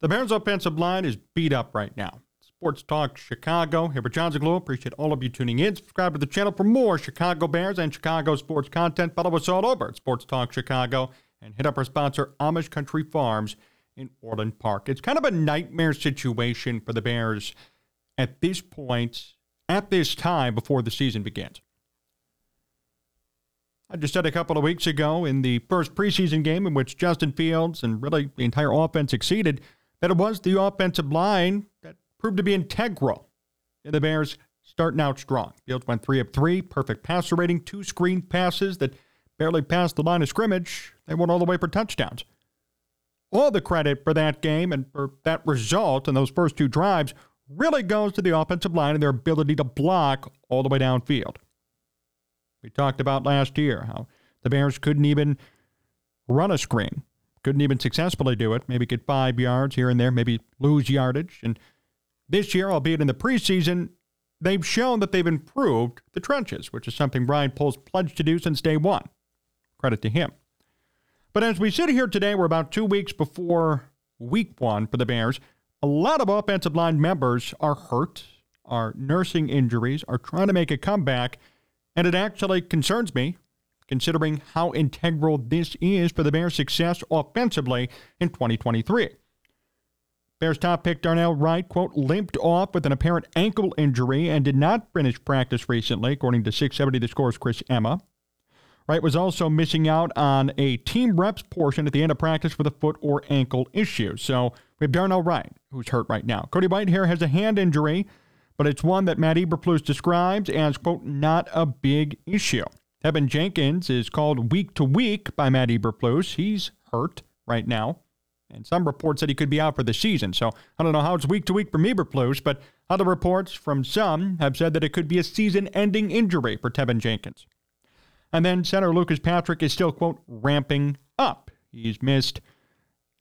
The Bears' offensive line is beat up right now. Sports Talk Chicago. Here with Jon Zaghloul. Appreciate all of you tuning in. Subscribe to the channel for more Chicago Bears and Chicago sports content. Follow us all over at Sports Talk Chicago and hit up our sponsor, Amish Country Farms in Orland Park. It's kind of a nightmare situation for the Bears at this point, at this time before the season begins. I just said a couple of weeks ago in the first preseason game in which Justin Fields and really the entire offense succeeded that it was the offensive line that proved to be integral in the Bears starting out strong. Fields went three of three, perfect passer rating, two screen passes that barely passed the line of scrimmage. They went all the way for touchdowns. All the credit for that game and for that result in those first two drives really goes to the offensive line and their ability to block all the way downfield. We talked about last year how the Bears couldn't even run a screen, couldn't even successfully do it, maybe get five yards here and there, maybe lose yardage. And this year, albeit in the preseason, they've shown that they've improved the trenches, which is something Ryan Poles pledged to do since day one. Credit to him. But as we sit here today, we're about two weeks before week one for the Bears. A lot of offensive line members are hurt, are nursing injuries, are trying to make a comeback, and it actually concerns me considering how integral this is for the Bears' success offensively in 2023. Bears top pick Darnell Wright, quote, limped off with an apparent ankle injury and did not finish practice recently, according to 670 The Scores Chris Emma. Wright was also missing out on a team reps portion at the end of practice with a foot or ankle issue. So we have Darnell Wright, who's hurt right now. Cody Whitehair has a hand injury, but it's one that Matt Eberflus describes as, quote, not a big issue. Teven Jenkins is called week to week by Matt Eberflus. He's hurt right now. And some reports said he could be out for the season. So I don't know how it's week to week from Eberflus, but other reports from some have said that it could be a season ending injury for Teven Jenkins. And then center Lucas Patrick is still, quote, ramping up. He's missed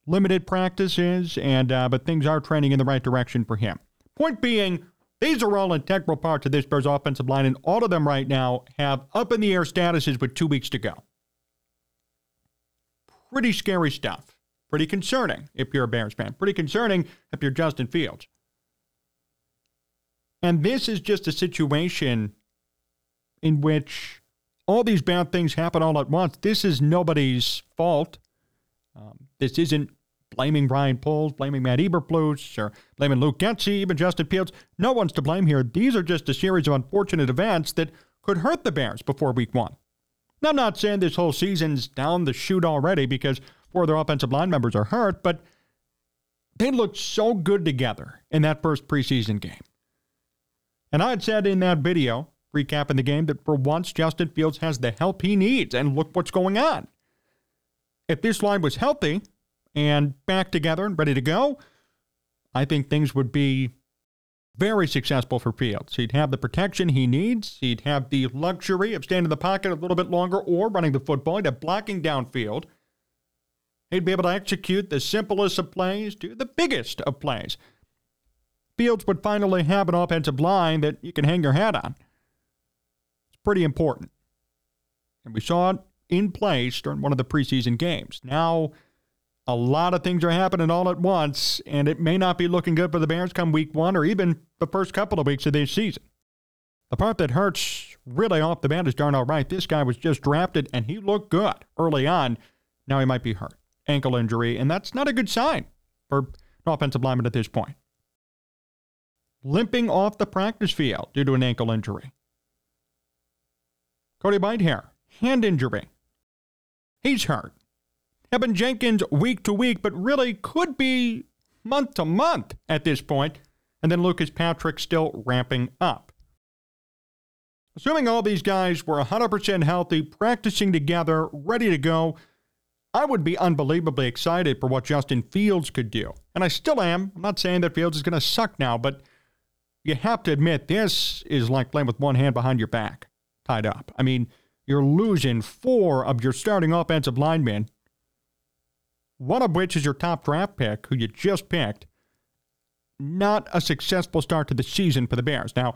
limited practices, and uh, but things are trending in the right direction for him. Point being, these are all integral parts of this Bears offensive line, and all of them right now have up in the air statuses with two weeks to go. Pretty scary stuff. Pretty concerning if you're a Bears fan. Pretty concerning if you're Justin Fields. And this is just a situation in which all these bad things happen all at once. This is nobody's fault. Um, this isn't blaming Ryan Poles, blaming Matt Eberflus, or blaming Luke Getsy, even Justin Fields. No one's to blame here. These are just a series of unfortunate events that could hurt the Bears before week one. Now, I'm not saying this whole season's down the chute already because four of their offensive line members are hurt, but they looked so good together in that first preseason game. And I had said in that video recapping the game that for once Justin Fields has the help he needs, and look what's going on. If this line was healthy and back together and ready to go, I think things would be very successful for Fields. He'd have the protection he needs. He'd have the luxury of staying in the pocket a little bit longer or running the football. He'd have blocking downfield. He'd be able to execute the simplest of plays to the biggest of plays. Fields would finally have an offensive line that you can hang your hat on It's pretty important. And we saw it in place during one of the preseason games. Now, a lot of things are happening all at once, and it may not be looking good for the Bears come week one or even the first couple of weeks of this season. The part that hurts really off the bat is Darnell Wright. This guy was just drafted, and he looked good early on. Now he might be hurt. Ankle injury, and that's not a good sign for an offensive lineman at this point. Limping off the practice field due to an ankle injury. Cody Whitehair, hand injury. He's hurt. Teven Jenkins week to week, but really could be month to month at this point. And then Lucas Patrick still ramping up. Assuming all these guys were 100% healthy, practicing together, ready to go, I would be unbelievably excited for what Justin Fields could do. And I still am. I'm not saying that Fields is going to suck now, but you have to admit this is like playing with one hand behind your back tied up. I mean, you're losing four of your starting offensive linemen, one of which is your top draft pick, who you just picked. Not a successful start to the season for the Bears. Now,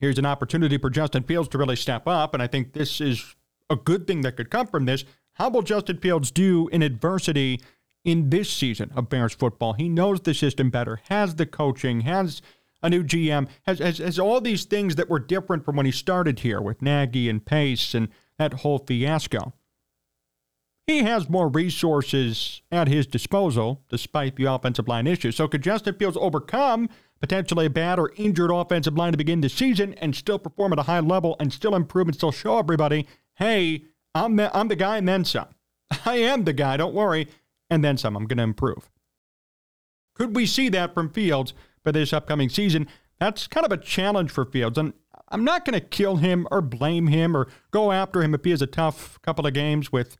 here's an opportunity for Justin Fields to really step up, and I think this is a good thing that could come from this. How will Justin Fields do in adversity in this season of Bears football. He knows the system better, has the coaching, has a new GM, has, has, has all these things that were different from when he started here with Nagy and Pace and that whole fiasco. He has more resources at his disposal despite the offensive line issues. So could Justin Fields overcome potentially a bad or injured offensive line to begin the season and still perform at a high level and still improve and still show everybody, hey, I'm the, I'm the guy and then some. I am the guy, don't worry, and then some. I'm going to improve. Could we see that from Fields for this upcoming season? That's kind of a challenge for Fields. And I'm not going to kill him or blame him or go after him if he has a tough couple of games with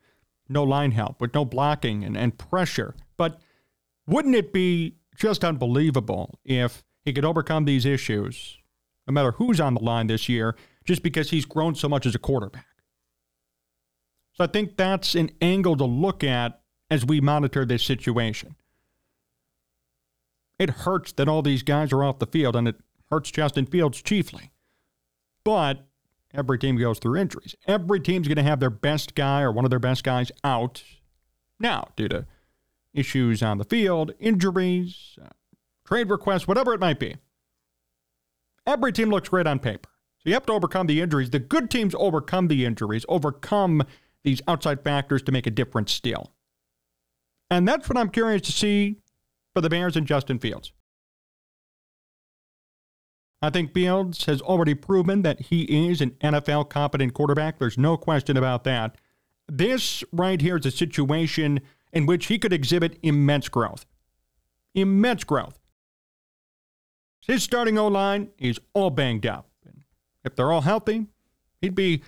no line help, with no blocking and, and pressure. But wouldn't it be just unbelievable if he could overcome these issues, no matter who's on the line this year, just because he's grown so much as a quarterback? So I think that's an angle to look at as we monitor this situation. It hurts that all these guys are off the field, and it hurts Justin Fields chiefly. But every team goes through injuries. Every team's going to have their best guy or one of their best guys out now due to issues on the field, injuries, uh, trade requests, whatever it might be. Every team looks great on paper. So you have to overcome the injuries. The good teams overcome the injuries, overcome these outside factors to make a difference still. And that's what I'm curious to see for the Bears and Justin Fields. I think Fields has already proven that he is an NFL competent quarterback. There's no question about that. This right here is a situation in which he could exhibit immense growth. Immense growth. His starting O line is all banged up. If they're all healthy, he'd be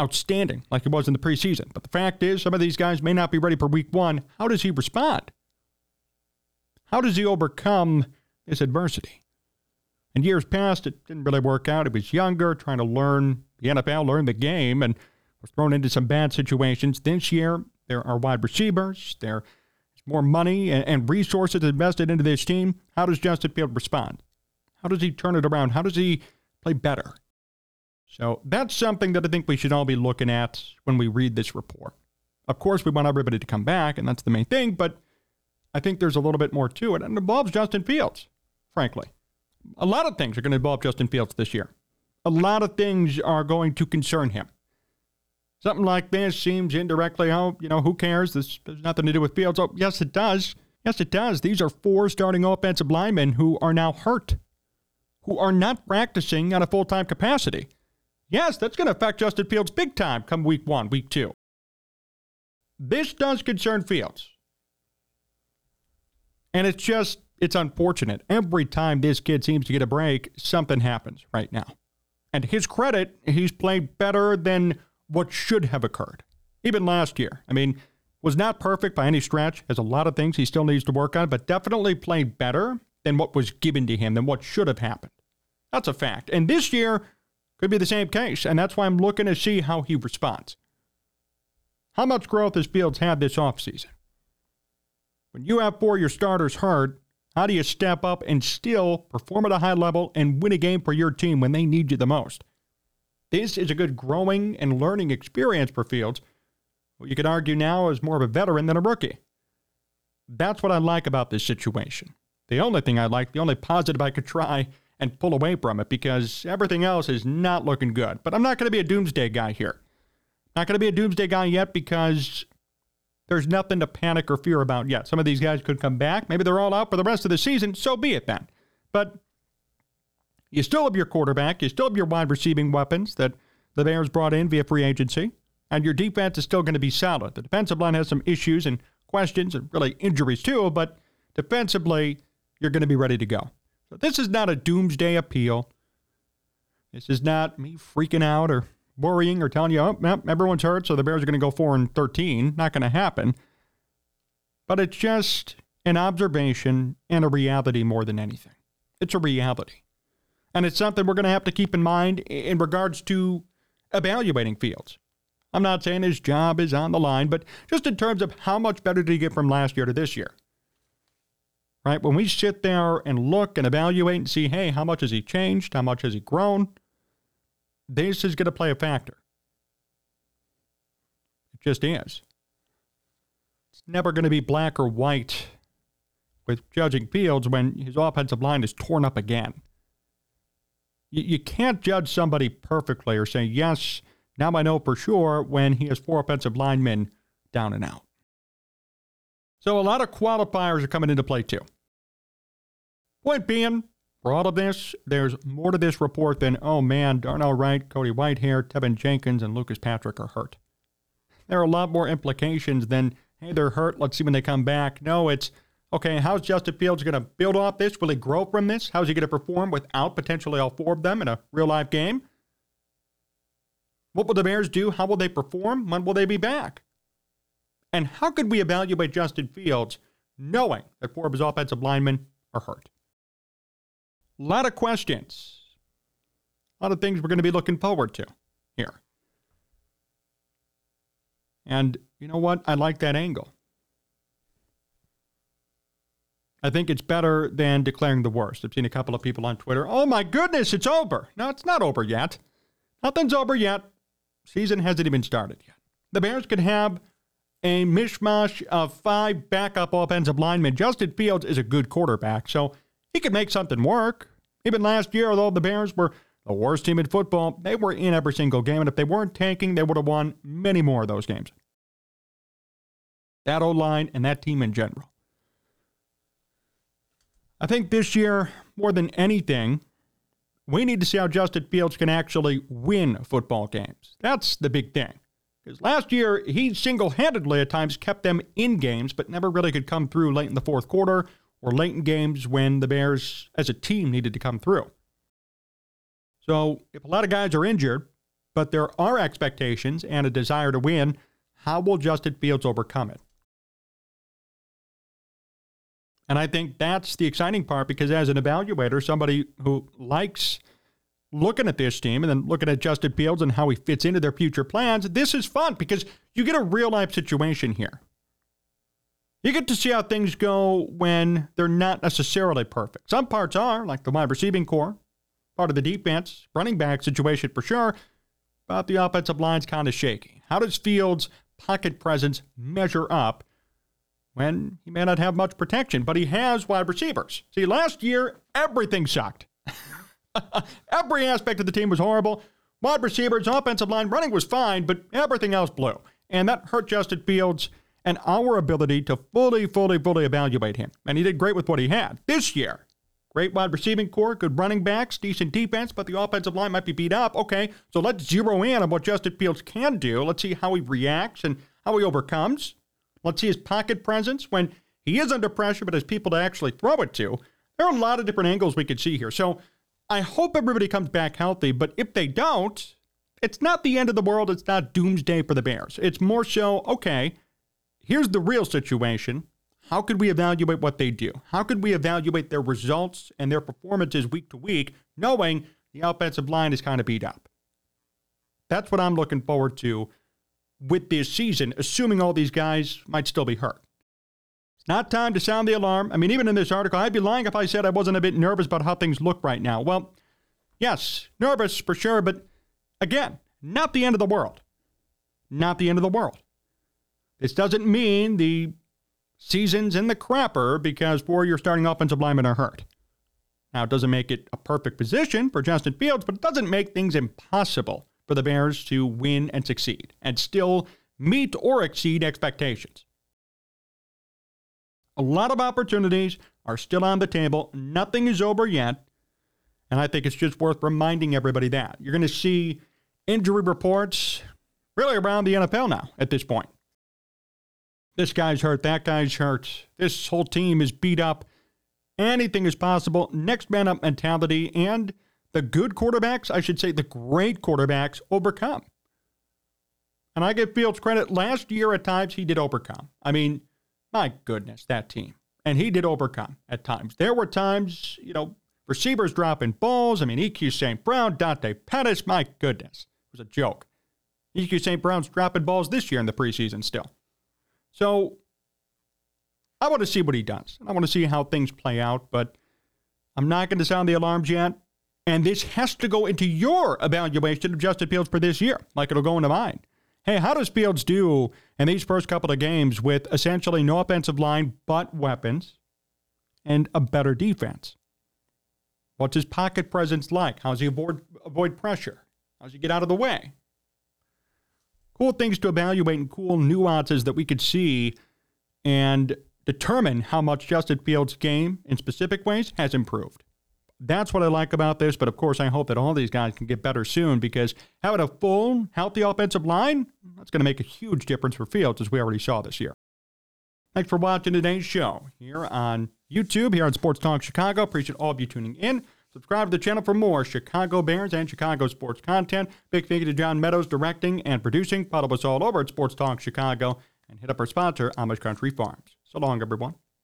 outstanding like he was in the preseason. But the fact is, some of these guys may not be ready for week one. How does he respond? How does he overcome this adversity? In years past, it didn't really work out. He was younger, trying to learn the NFL, learn the game, and was thrown into some bad situations. This year, there are wide receivers, there's more money and resources invested into this team. How does Justin Field respond? How does he turn it around? How does he play better? So that's something that I think we should all be looking at when we read this report. Of course, we want everybody to come back, and that's the main thing, but I think there's a little bit more to it, and it involves Justin Fields, frankly a lot of things are going to involve Justin Fields this year. A lot of things are going to concern him. Something like this seems indirectly, oh, you know, who cares? This has nothing to do with Fields. Oh, yes, it does. Yes, it does. These are four starting offensive linemen who are now hurt, who are not practicing at a full time capacity. Yes, that's going to affect Justin Fields big time come week one, week two. This does concern Fields. And it's just it's unfortunate. Every time this kid seems to get a break, something happens right now. And his credit, he's played better than what should have occurred. Even last year. I mean, was not perfect by any stretch, has a lot of things he still needs to work on, but definitely played better than what was given to him, than what should have happened. That's a fact. And this year could be the same case, and that's why I'm looking to see how he responds. How much growth has Fields had this offseason? When you have four of your starters hurt, how do you step up and still perform at a high level and win a game for your team when they need you the most? This is a good growing and learning experience for Fields, who you could argue now is more of a veteran than a rookie. That's what I like about this situation. The only thing I like, the only positive I could try and pull away from it, because everything else is not looking good. But I'm not going to be a doomsday guy here. Not going to be a doomsday guy yet because there's nothing to panic or fear about yet. Some of these guys could come back. Maybe they're all out for the rest of the season. So be it then. But you still have your quarterback. You still have your wide receiving weapons that the Bears brought in via free agency. And your defense is still going to be solid. The defensive line has some issues and questions and really injuries too, but defensively, you're going to be ready to go. So this is not a doomsday appeal. This is not me freaking out or worrying or telling you, oh, yep, everyone's hurt, so the Bears are going to go 4 and 13. Not going to happen. But it's just an observation and a reality more than anything. It's a reality. And it's something we're going to have to keep in mind in regards to evaluating Fields. I'm not saying his job is on the line, but just in terms of how much better did he get from last year to this year? Right? When we sit there and look and evaluate and see, hey, how much has he changed? How much has he grown? This is going to play a factor. It just is. It's never going to be black or white with judging Fields when his offensive line is torn up again. You, you can't judge somebody perfectly or say, yes, now I know for sure when he has four offensive linemen down and out. So a lot of qualifiers are coming into play too. Point being, for all of this, there's more to this report than, oh man, Darnell Wright, Cody Whitehair, Teven Jenkins, and Lucas Patrick are hurt. There are a lot more implications than, hey, they're hurt, let's see when they come back. No, it's, okay, how's Justin Fields going to build off this? Will he grow from this? How's he going to perform without potentially all four of them in a real life game? What will the Bears do? How will they perform? When will they be back? And how could we evaluate Justin Fields knowing that four of his offensive linemen are hurt? A lot of questions. A lot of things we're going to be looking forward to here. And you know what? I like that angle. I think it's better than declaring the worst. I've seen a couple of people on Twitter, oh my goodness, it's over. No, it's not over yet. Nothing's over yet. Season hasn't even started yet. The Bears could have a mishmash of five backup offensive linemen. Justin Fields is a good quarterback, so he could make something work. Even last year, although the Bears were the worst team in football, they were in every single game, and if they weren't tanking, they would have won many more of those games. That O line and that team in general. I think this year, more than anything, we need to see how Justin Fields can actually win football games. That's the big thing. Because last year, he single handedly at times kept them in games, but never really could come through late in the fourth quarter or late in games when the Bears as a team needed to come through. So if a lot of guys are injured, but there are expectations and a desire to win, how will Justin Fields overcome it? And I think that's the exciting part because as an evaluator, somebody who likes looking at this team and then looking at Justin Fields and how he fits into their future plans, this is fun because you get a real life situation here. You get to see how things go when they're not necessarily perfect. Some parts are, like the wide receiving corps, part of the defense, running back situation for sure, but the offensive line's kind of shaky. How does Fields' pocket presence measure up when he may not have much protection, but he has wide receivers. See, last year, everything sucked. Every aspect of the team was horrible. Wide receivers, offensive line, running was fine, but everything else blew. And that hurt Justin Fields and our ability to fully, fully, fully evaluate him. And he did great with what he had. This year, great wide receiving corps, good running backs, decent defense, but the offensive line might be beat up. Okay, so let's zero in on what Justin Fields can do. Let's see how he reacts and how he overcomes. Let's see his pocket presence when he is under pressure, but has people to actually throw it to. There are a lot of different angles we could see here. So I hope everybody comes back healthy, but if they don't, it's not the end of the world. It's not doomsday for the Bears. It's more so, okay, here's the real situation. How could we evaluate what they do? How could we evaluate their results and their performances week to week, knowing the offensive line is kind of beat up? That's what I'm looking forward to with this season, assuming all these guys might still be hurt. It's not time to sound the alarm. I mean, even in this article, I'd be lying if I said I wasn't a bit nervous about how things look right now. Well, yes, nervous for sure, but again, not the end of the world. Not the end of the world. This doesn't mean the season's in the crapper because four your starting offensive linemen are hurt. Now, it doesn't make it a perfect position for Justin Fields, but it doesn't make things impossible for the Bears to win and succeed and still meet or exceed expectations. A lot of opportunities are still on the table. Nothing is over yet. And I think it's just worth reminding everybody that. You're going to see injury reports really around the NFL now at this point. This guy's hurt, that guy's hurt, this whole team is beat up. Anything is possible. Next man up mentality. And the good quarterbacks, I should say the great quarterbacks, overcome. And I give Fields credit. Last year, at times, he did overcome. I mean, my goodness, that team. And he did overcome at times. There were times, you know, receivers dropping balls. I mean, EQ St. Brown, Dante Pettis, my goodness, it was a joke. EQ St. Brown's dropping balls this year in the preseason still. So I want to see what he does. I want to see how things play out, but I'm not going to sound the alarms yet. And this has to go into your evaluation of Justin Fields for this year, like it'll go into mine. hey, how does Fields do in these first couple of games with essentially no offensive line but weapons and a better defense? What's his pocket presence like? How does he avoid, avoid pressure? How does he get out of the way? Cool things to evaluate and cool nuances that we could see and determine how much Justin Fields' game in specific ways has improved. That's what I like about this, but of course, I hope that all these guys can get better soon because having a full, healthy offensive line, that's going to make a huge difference for Fields, as we already saw this year. Thanks for watching today's show here on YouTube, here on Sports Talk Chicago. Appreciate all of you tuning in. Subscribe to the channel for more Chicago Bears and Chicago sports content. Big thank you to John Meadows directing and producing. Follow us all over at Sports Talk Chicago and hit up our sponsor, Amish Country Farms. So long, everyone.